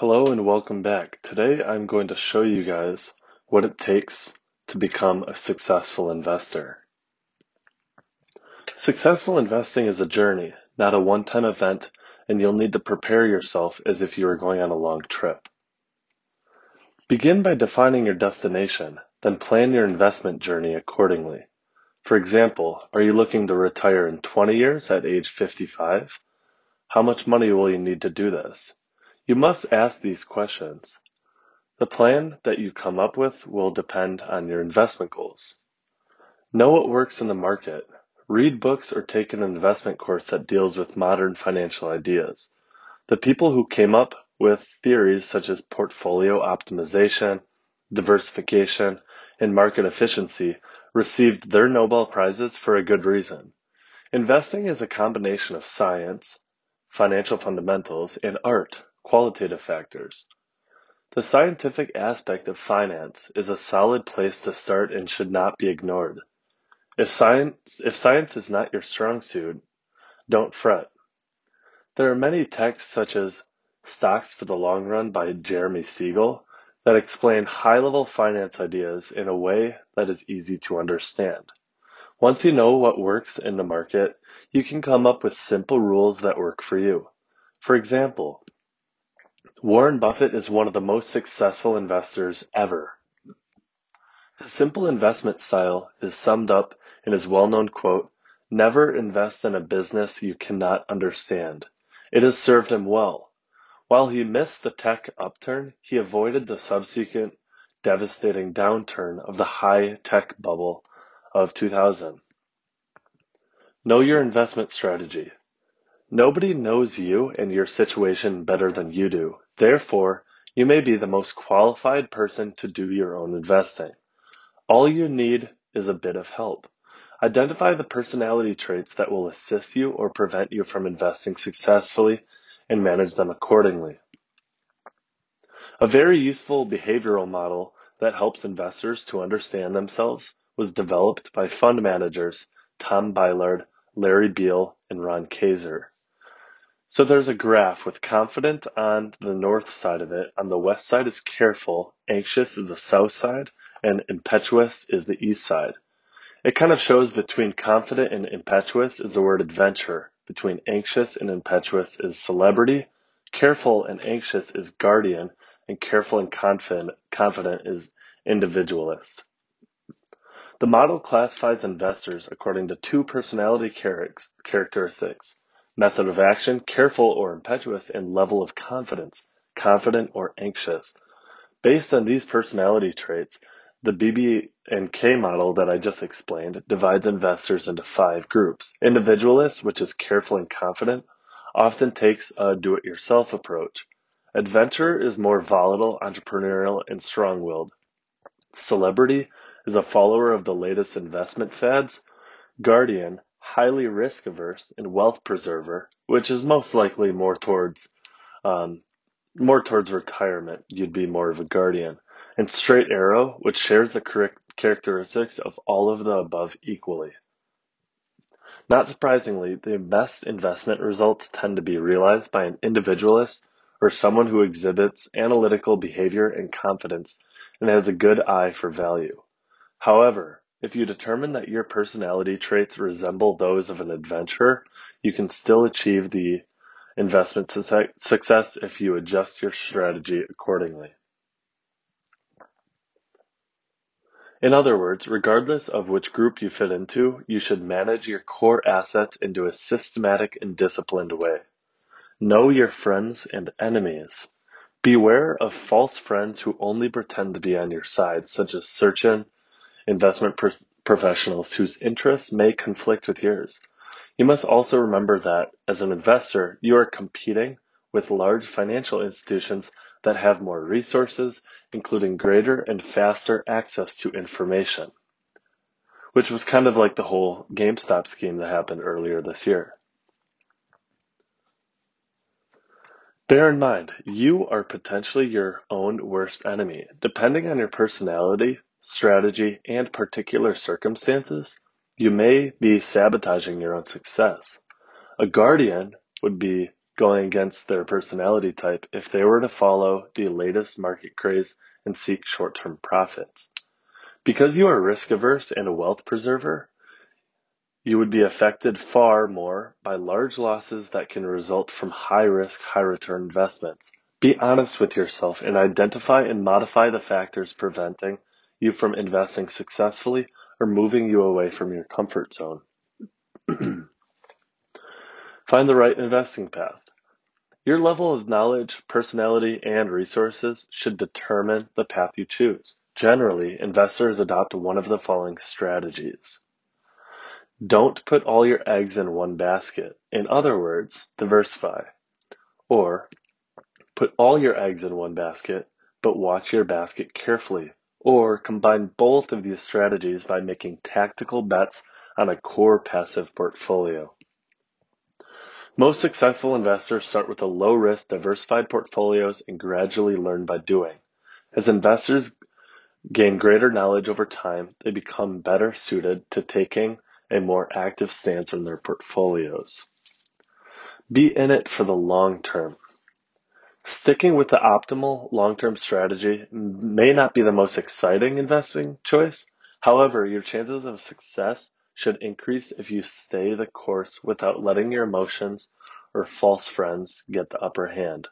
Hello and welcome back. Today I'm going to show you guys what it takes to become a successful investor. Successful investing is a journey, not a one-time event, and you'll need to prepare yourself as if you were going on a long trip. Begin by defining your destination, then plan your investment journey accordingly. For example, are you looking to retire in 20 years at age 55? How much money will you need to do this? You must ask these questions. The plan that you come up with will depend on your investment goals. Know what works in the market. Read books or take an investment course that deals with modern financial ideas. The people who came up with theories such as portfolio optimization, diversification, and market efficiency received their Nobel Prizes for a good reason. Investing is a combination of science, financial fundamentals, and art qualitative factors. The scientific aspect of finance is a solid place to start and should not be ignored. If science, if science is not your strong suit, don't fret. There are many texts such as Stocks for the Long Run by Jeremy Siegel that explain high level finance ideas in a way that is easy to understand. Once you know what works in the market, you can come up with simple rules that work for you. For example, Warren Buffett is one of the most successful investors ever. His simple investment style is summed up in his well-known quote, never invest in a business you cannot understand. It has served him well. While he missed the tech upturn, he avoided the subsequent devastating downturn of the high tech bubble of 2000. Know your investment strategy. Nobody knows you and your situation better than you do. Therefore, you may be the most qualified person to do your own investing. All you need is a bit of help. Identify the personality traits that will assist you or prevent you from investing successfully and manage them accordingly. A very useful behavioral model that helps investors to understand themselves was developed by fund managers Tom Bailard, Larry Biehl, and Ron Kaiser. So there's a graph with confident on the north side of it. On the west side is careful, anxious is the south side, and impetuous is the east side. It kind of shows between confident and impetuous is the word adventure. Between anxious and impetuous is celebrity. Careful and anxious is guardian, and careful and confident, confident is individualist. The model classifies investors according to two personality characteristics method of action, careful or impetuous, and level of confidence, confident or anxious. Based on these personality traits, the BB and K model that I just explained divides investors into five groups. Individualist, which is careful and confident, often takes a do-it-yourself approach. Adventure is more volatile, entrepreneurial, and strong-willed. Celebrity is a follower of the latest investment fads. Guardian highly risk averse and wealth preserver, which is most likely more towards um, more towards retirement. You'd be more of a guardian. And straight arrow, which shares the correct characteristics of all of the above equally. Not surprisingly, the best investment results tend to be realized by an individualist or someone who exhibits analytical behavior and confidence and has a good eye for value. However, if you determine that your personality traits resemble those of an adventurer, you can still achieve the investment success if you adjust your strategy accordingly. In other words, regardless of which group you fit into, you should manage your core assets into a systematic and disciplined way. Know your friends and enemies. Beware of false friends who only pretend to be on your side, such as search investment professionals whose interests may conflict with yours. You must also remember that as an investor, you are competing with large financial institutions that have more resources, including greater and faster access to information, which was kind of like the whole GameStop scheme that happened earlier this year. Bear in mind, you are potentially your own worst enemy. Depending on your personality, strategy, and particular circumstances, you may be sabotaging your own success. A guardian would be going against their personality type if they were to follow the latest market craze and seek short term profits. Because you are risk averse and a wealth preserver, you would be affected far more by large losses that can result from high risk, high return investments. Be honest with yourself and identify and modify the factors preventing you from investing successfully or moving you away from your comfort zone. Find the right investing path. Your level of knowledge, personality, and resources should determine the path you choose. Generally, investors adopt one of the following strategies. Don't put all your eggs in one basket. In other words, diversify. Or put all your eggs in one basket, but watch your basket carefully. Or combine both of these strategies by making tactical bets on a core passive portfolio. Most successful investors start with a low risk, diversified portfolios and gradually learn by doing. As investors gain greater knowledge over time, they become better suited to taking a more active stance in their portfolios. Be in it for the long term. Sticking with the optimal long term strategy may not be the most exciting investing choice. However, your chances of success should increase if you stay the course without letting your emotions or false friends get the upper hand.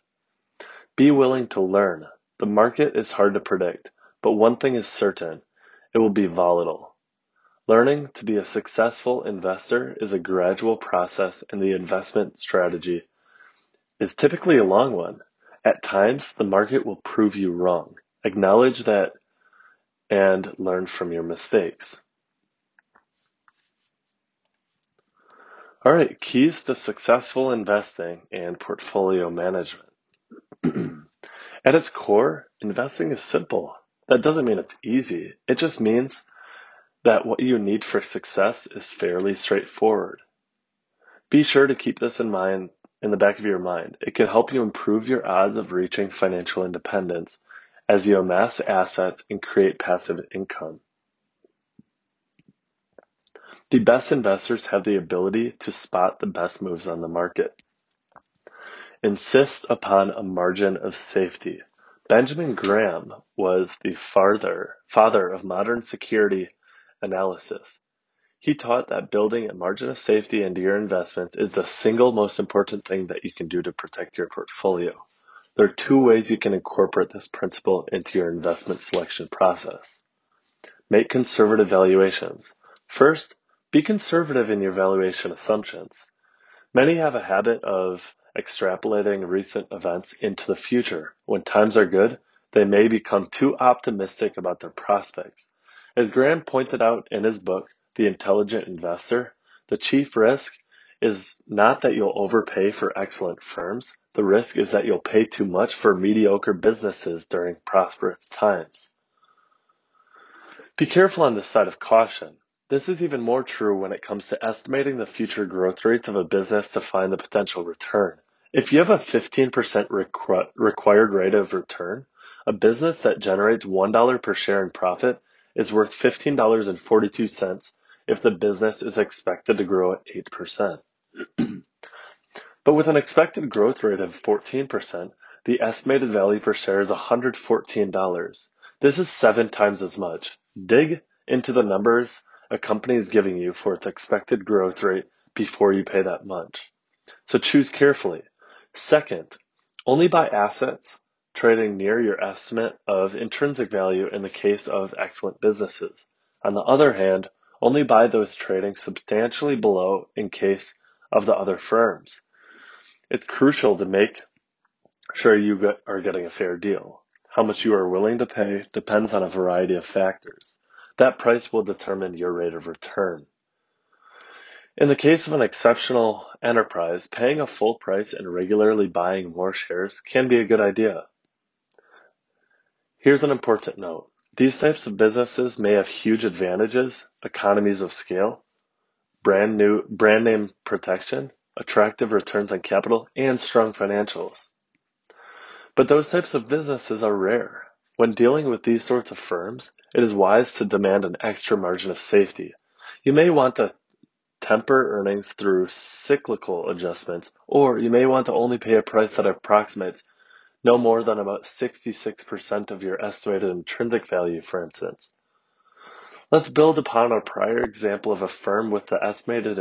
Be willing to learn. The market is hard to predict, but one thing is certain it will be volatile. Learning to be a successful investor is a gradual process, and the investment strategy is typically a long one. At times, the market will prove you wrong. Acknowledge that and learn from your mistakes. All right, keys to successful investing and portfolio management. At its core, investing is simple. That doesn't mean it's easy. It just means that what you need for success is fairly straightforward. Be sure to keep this in mind in the back of your mind. It can help you improve your odds of reaching financial independence as you amass assets and create passive income. The best investors have the ability to spot the best moves on the market. Insist upon a margin of safety. Benjamin Graham was the father, father of modern security analysis. He taught that building a margin of safety into your investments is the single most important thing that you can do to protect your portfolio. There are two ways you can incorporate this principle into your investment selection process. Make conservative valuations. First, be conservative in your valuation assumptions. Many have a habit of extrapolating recent events into the future. When times are good, they may become too optimistic about their prospects. As Graham pointed out in his book, The Intelligent Investor, the chief risk is not that you'll overpay for excellent firms. The risk is that you'll pay too much for mediocre businesses during prosperous times. Be careful on this side of caution. This is even more true when it comes to estimating the future growth rates of a business to find the potential return. If you have a 15% requ- required rate of return, a business that generates $1 per share in profit is worth $15.42 if the business is expected to grow at 8%. but with an expected growth rate of 14%, the estimated value per share is $114. This is seven times as much. Dig into the numbers a company is giving you for its expected growth rate before you pay that much. So choose carefully. Second, only buy assets trading near your estimate of intrinsic value in the case of excellent businesses. On the other hand, only buy those trading substantially below in case of the other firms. It's crucial to make sure you are getting a fair deal. How much you are willing to pay depends on a variety of factors. That price will determine your rate of return. In the case of an exceptional enterprise, paying a full price and regularly buying more shares can be a good idea. Here's an important note. These types of businesses may have huge advantages, economies of scale, brand new brand name protection, attractive returns on capital, and strong financials. But those types of businesses are rare. When dealing with these sorts of firms, it is wise to demand an extra margin of safety. You may want to temper earnings through cyclical adjustments, or you may want to only pay a price that approximates no more than about 66% of your estimated intrinsic value, for instance. Let's build upon our prior example of a firm with the estimated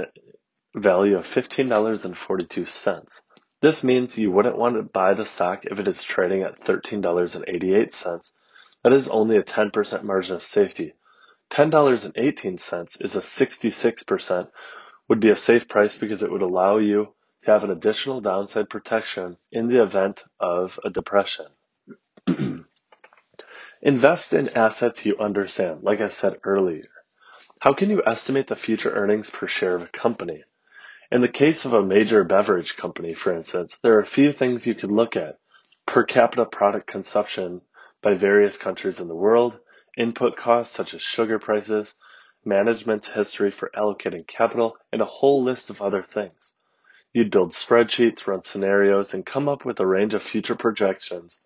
value of $15.42. This means you wouldn't want to buy the stock if it is trading at $13.88. That is only a 10% margin of safety. $10.18 is a 66% would be a safe price because it would allow you to have an additional downside protection in the event of a depression. Invest in assets you understand, like I said earlier. How can you estimate the future earnings per share of a company? In the case of a major beverage company, for instance, there are a few things you could look at. Per capita product consumption by various countries in the world, input costs such as sugar prices, management's history for allocating capital, and a whole list of other things. You'd build spreadsheets, run scenarios, and come up with a range of future projections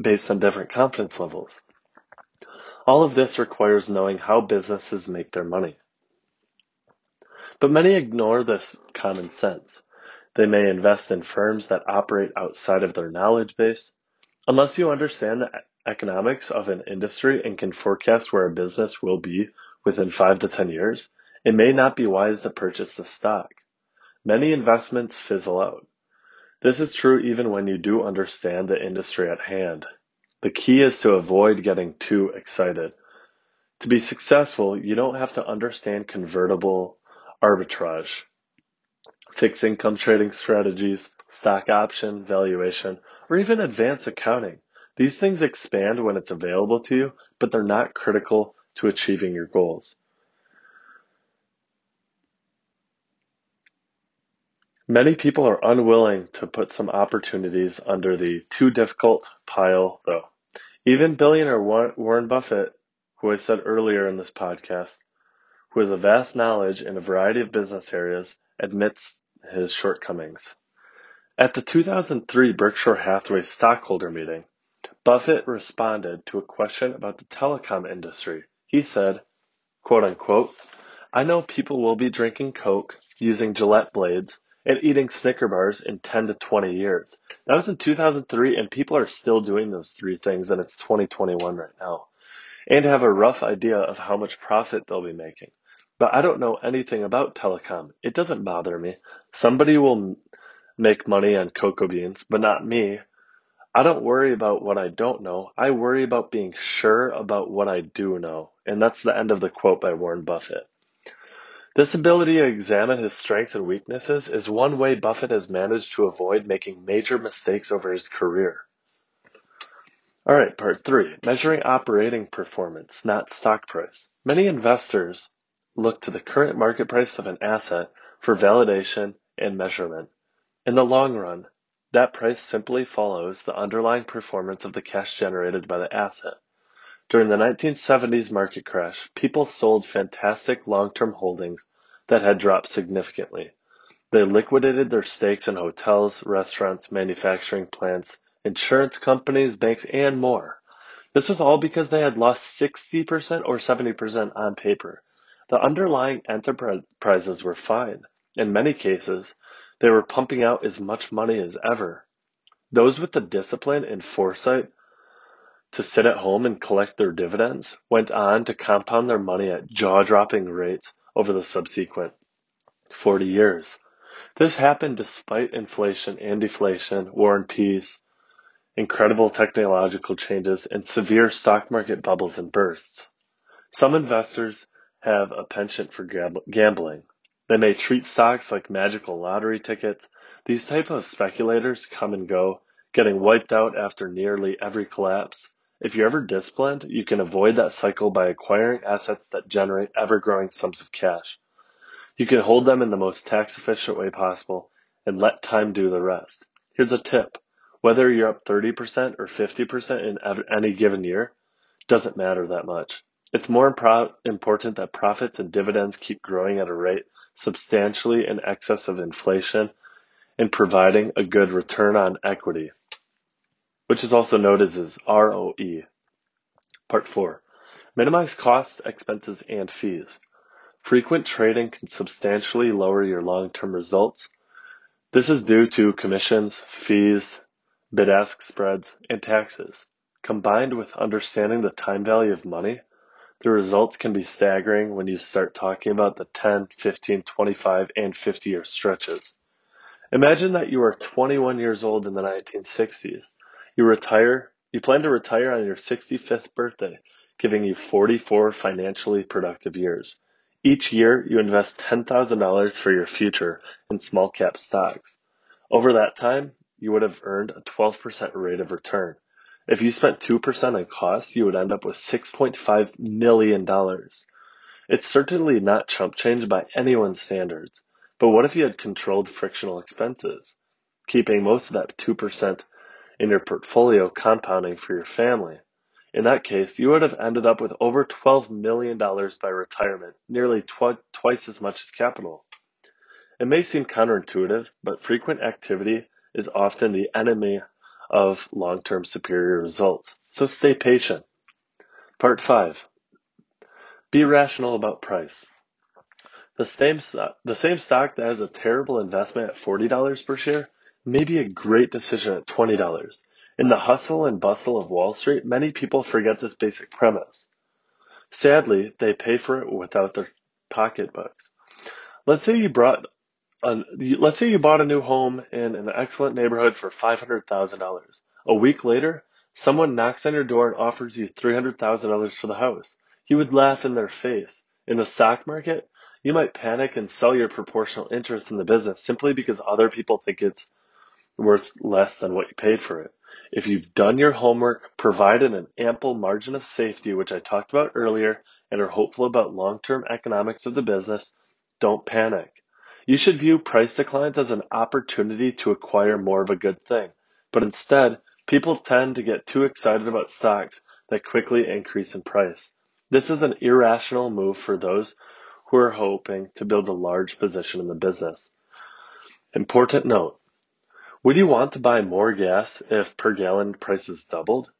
based on different confidence levels. All of this requires knowing how businesses make their money. But many ignore this common sense. They may invest in firms that operate outside of their knowledge base. Unless you understand the economics of an industry and can forecast where a business will be within five to 10 years, it may not be wise to purchase the stock. Many investments fizzle out. This is true even when you do understand the industry at hand. The key is to avoid getting too excited. To be successful, you don't have to understand convertible arbitrage, fixed income trading strategies, stock option valuation, or even advanced accounting. These things expand when it's available to you, but they're not critical to achieving your goals. Many people are unwilling to put some opportunities under the too difficult pile, though. Even billionaire Warren Buffett, who I said earlier in this podcast, who has a vast knowledge in a variety of business areas, admits his shortcomings. At the 2003 Berkshire Hathaway stockholder meeting, Buffett responded to a question about the telecom industry. He said, quote unquote, I know people will be drinking Coke, using Gillette blades, and eating Snicker bars in 10 to 20 years. That was in 2003, and people are still doing those three things, and it's 2021 right now. And have a rough idea of how much profit they'll be making. But I don't know anything about telecom. It doesn't bother me. Somebody will make money on cocoa beans, but not me. I don't worry about what I don't know. I worry about being sure about what I do know. And that's the end of the quote by Warren Buffett. This ability to examine his strengths and weaknesses is one way Buffett has managed to avoid making major mistakes over his career. All right, part three measuring operating performance, not stock price. Many investors look to the current market price of an asset for validation and measurement. In the long run, that price simply follows the underlying performance of the cash generated by the asset. During the 1970s market crash, people sold fantastic long-term holdings that had dropped significantly. They liquidated their stakes in hotels, restaurants, manufacturing plants, insurance companies, banks, and more. This was all because they had lost 60% or 70% on paper. The underlying enterprises were fine. In many cases, they were pumping out as much money as ever. Those with the discipline and foresight to sit at home and collect their dividends went on to compound their money at jaw dropping rates over the subsequent 40 years. This happened despite inflation and deflation, war and peace, incredible technological changes, and severe stock market bubbles and bursts. Some investors have a penchant for gambling. They may treat stocks like magical lottery tickets. These type of speculators come and go, getting wiped out after nearly every collapse. If you're ever disciplined, you can avoid that cycle by acquiring assets that generate ever-growing sums of cash. You can hold them in the most tax-efficient way possible and let time do the rest. Here's a tip. Whether you're up 30% or 50% in any given year, doesn't matter that much. It's more important that profits and dividends keep growing at a rate substantially in excess of inflation and providing a good return on equity, which is also known as ROE. Part 4. Minimize costs, expenses, and fees. frequent trading can substantially lower your long-term results. This is due to commissions, fees, bid-ask spreads, and taxes. Combined with understanding the time value of money, the results can be staggering when you start talking about the 10, 15, 25, and 50 year stretches. Imagine that you are 21 years old in the 1960s. You retire, you plan to retire on your 65th birthday, giving you 44 financially productive years. Each year, you invest $10,000 for your future in small cap stocks. Over that time, you would have earned a 12% rate of return. If you spent 2% on costs, you would end up with $6.5 million. It's certainly not chump change by anyone's standards, but what if you had controlled frictional expenses, keeping most of that 2% in your portfolio compounding for your family? In that case, you would have ended up with over $12 million by retirement, nearly tw- twice as much as capital. It may seem counterintuitive, but frequent activity is often the enemy of long-term superior results. So stay patient. Part 5. Be rational about price. The same, the same stock that has a terrible investment at $40 per share may be a great decision at $20. In the hustle and bustle of Wall Street, many people forget this basic premise. Sadly, they pay for it without their pocketbooks. Let's say you brought let's say you bought a new home in an excellent neighborhood for $500,000. A week later, someone knocks on your door and offers you $300,000 for the house. You would laugh in their face. In the stock market, you might panic and sell your proportional interest in the business simply because other people think it's worth less than what you paid for it. If you've done your homework, provided an ample margin of safety, which I talked about earlier, and are hopeful about long-term economics of the business, don't panic. You should view price declines as an opportunity to acquire more of a good thing. But instead, people tend to get too excited about stocks that quickly increase in price. This is an irrational move for those who are hoping to build a large position in the business. Important note. Would you want to buy more gas if per gallon prices doubled?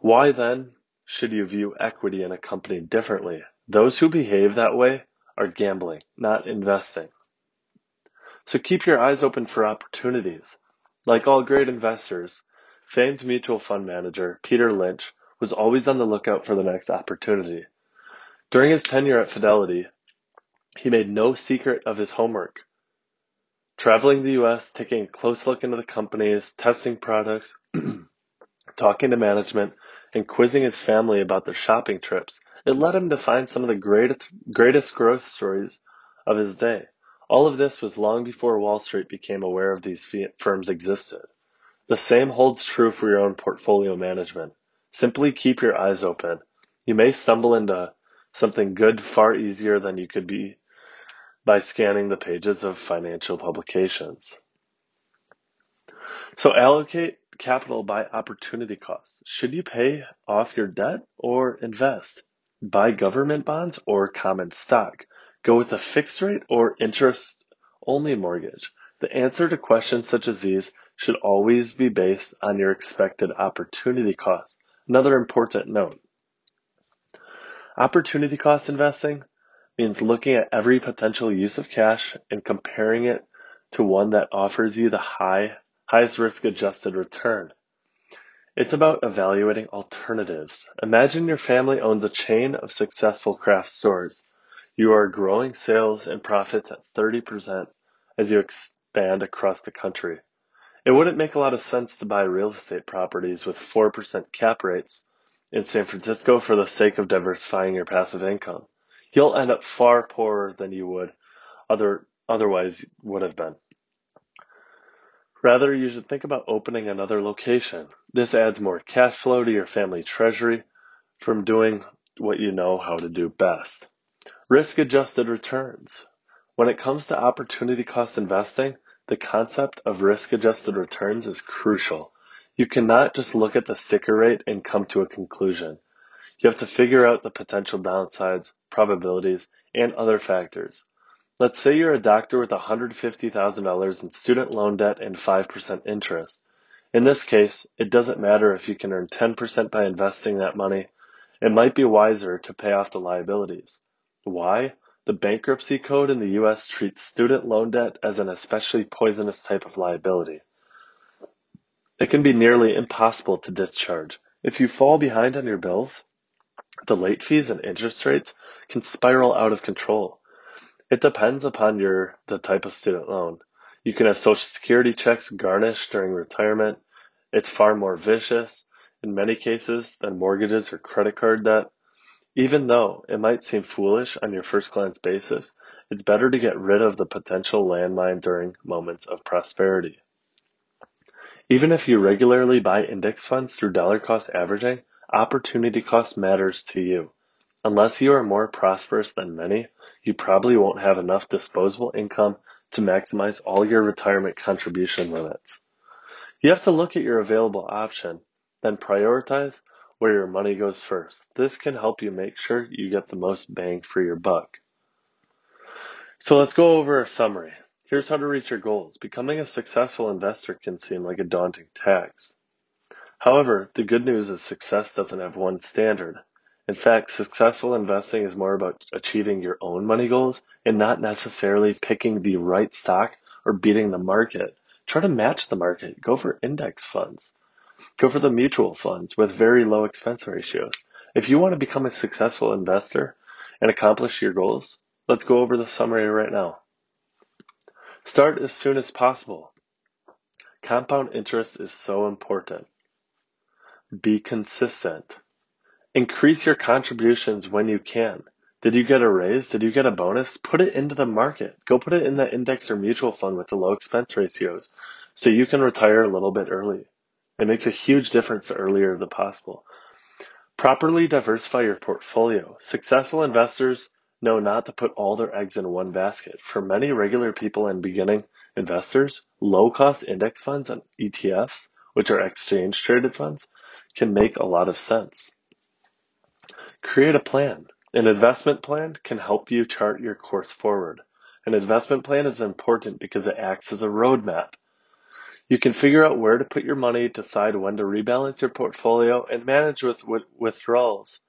Why then should you view equity in a company differently? Those who behave that way are gambling, not investing. So keep your eyes open for opportunities. Like all great investors, famed mutual fund manager Peter Lynch was always on the lookout for the next opportunity. During his tenure at Fidelity, he made no secret of his homework. Traveling the US, taking a close look into the companies, testing products, talking to management, and quizzing his family about their shopping trips, it led him to find some of the greatest, greatest growth stories of his day. All of this was long before Wall Street became aware of these firms existed. The same holds true for your own portfolio management. Simply keep your eyes open. You may stumble into something good far easier than you could be by scanning the pages of financial publications. So allocate capital by opportunity cost. Should you pay off your debt or invest? Buy government bonds or common stock? Go with a fixed rate or interest only mortgage? The answer to questions such as these should always be based on your expected opportunity cost. Another important note. Opportunity cost investing means looking at every potential use of cash and comparing it to one that offers you the high, highest risk adjusted return. It's about evaluating alternatives. Imagine your family owns a chain of successful craft stores. You are growing sales and profits at 30% as you expand across the country. It wouldn't make a lot of sense to buy real estate properties with 4% cap rates in San Francisco for the sake of diversifying your passive income. You'll end up far poorer than you would other, otherwise would have been. Rather, you should think about opening another location. This adds more cash flow to your family treasury from doing what you know how to do best. Risk adjusted returns. When it comes to opportunity cost investing, the concept of risk adjusted returns is crucial. You cannot just look at the sticker rate and come to a conclusion. You have to figure out the potential downsides, probabilities, and other factors. Let's say you're a doctor with $150,000 in student loan debt and 5% interest. In this case, it doesn't matter if you can earn 10% by investing that money. It might be wiser to pay off the liabilities. Why? The bankruptcy code in the US treats student loan debt as an especially poisonous type of liability. It can be nearly impossible to discharge. If you fall behind on your bills, the late fees and interest rates can spiral out of control. It depends upon your the type of student loan. You can have social security checks garnished during retirement. It's far more vicious in many cases than mortgages or credit card debt. Even though it might seem foolish on your first glance basis, it's better to get rid of the potential landmine during moments of prosperity. Even if you regularly buy index funds through dollar cost averaging, opportunity cost matters to you. Unless you are more prosperous than many, you probably won't have enough disposable income to maximize all your retirement contribution limits. You have to look at your available option, then prioritize where your money goes first. This can help you make sure you get the most bang for your buck. So let's go over a summary. Here's how to reach your goals. Becoming a successful investor can seem like a daunting task. However, the good news is success doesn't have one standard. In fact, successful investing is more about achieving your own money goals and not necessarily picking the right stock or beating the market. Try to match the market. Go for index funds. Go for the mutual funds with very low expense ratios. If you want to become a successful investor and accomplish your goals, let's go over the summary right now. Start as soon as possible. Compound interest is so important. Be consistent. Increase your contributions when you can. Did you get a raise? Did you get a bonus? Put it into the market. Go put it in the index or mutual fund with the low expense ratios so you can retire a little bit early. It makes a huge difference the earlier the possible. Properly diversify your portfolio. Successful investors know not to put all their eggs in one basket. For many regular people and beginning investors, low cost index funds and ETFs, which are exchange traded funds, can make a lot of sense. Create a plan. An investment plan can help you chart your course forward. An investment plan is important because it acts as a roadmap. You can figure out where to put your money, decide when to rebalance your portfolio, and manage with withdrawals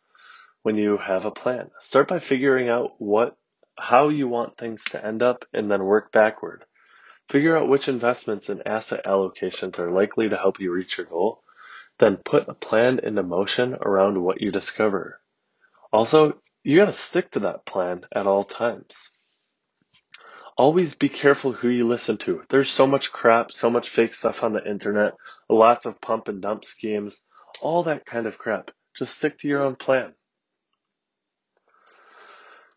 when you have a plan. Start by figuring out what how you want things to end up and then work backward. Figure out which investments and asset allocations are likely to help you reach your goal. Then put a plan into motion around what you discover. Also, you got to stick to that plan at all times. Always be careful who you listen to. There's so much crap, so much fake stuff on the internet, lots of pump and dump schemes, all that kind of crap. Just stick to your own plan.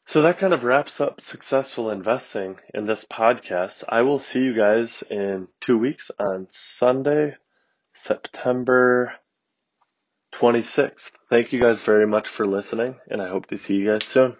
So that kind of wraps up successful investing in this podcast. I will see you guys in two weeks on Sunday, September 26th. Thank you guys very much for listening, and I hope to see you guys soon.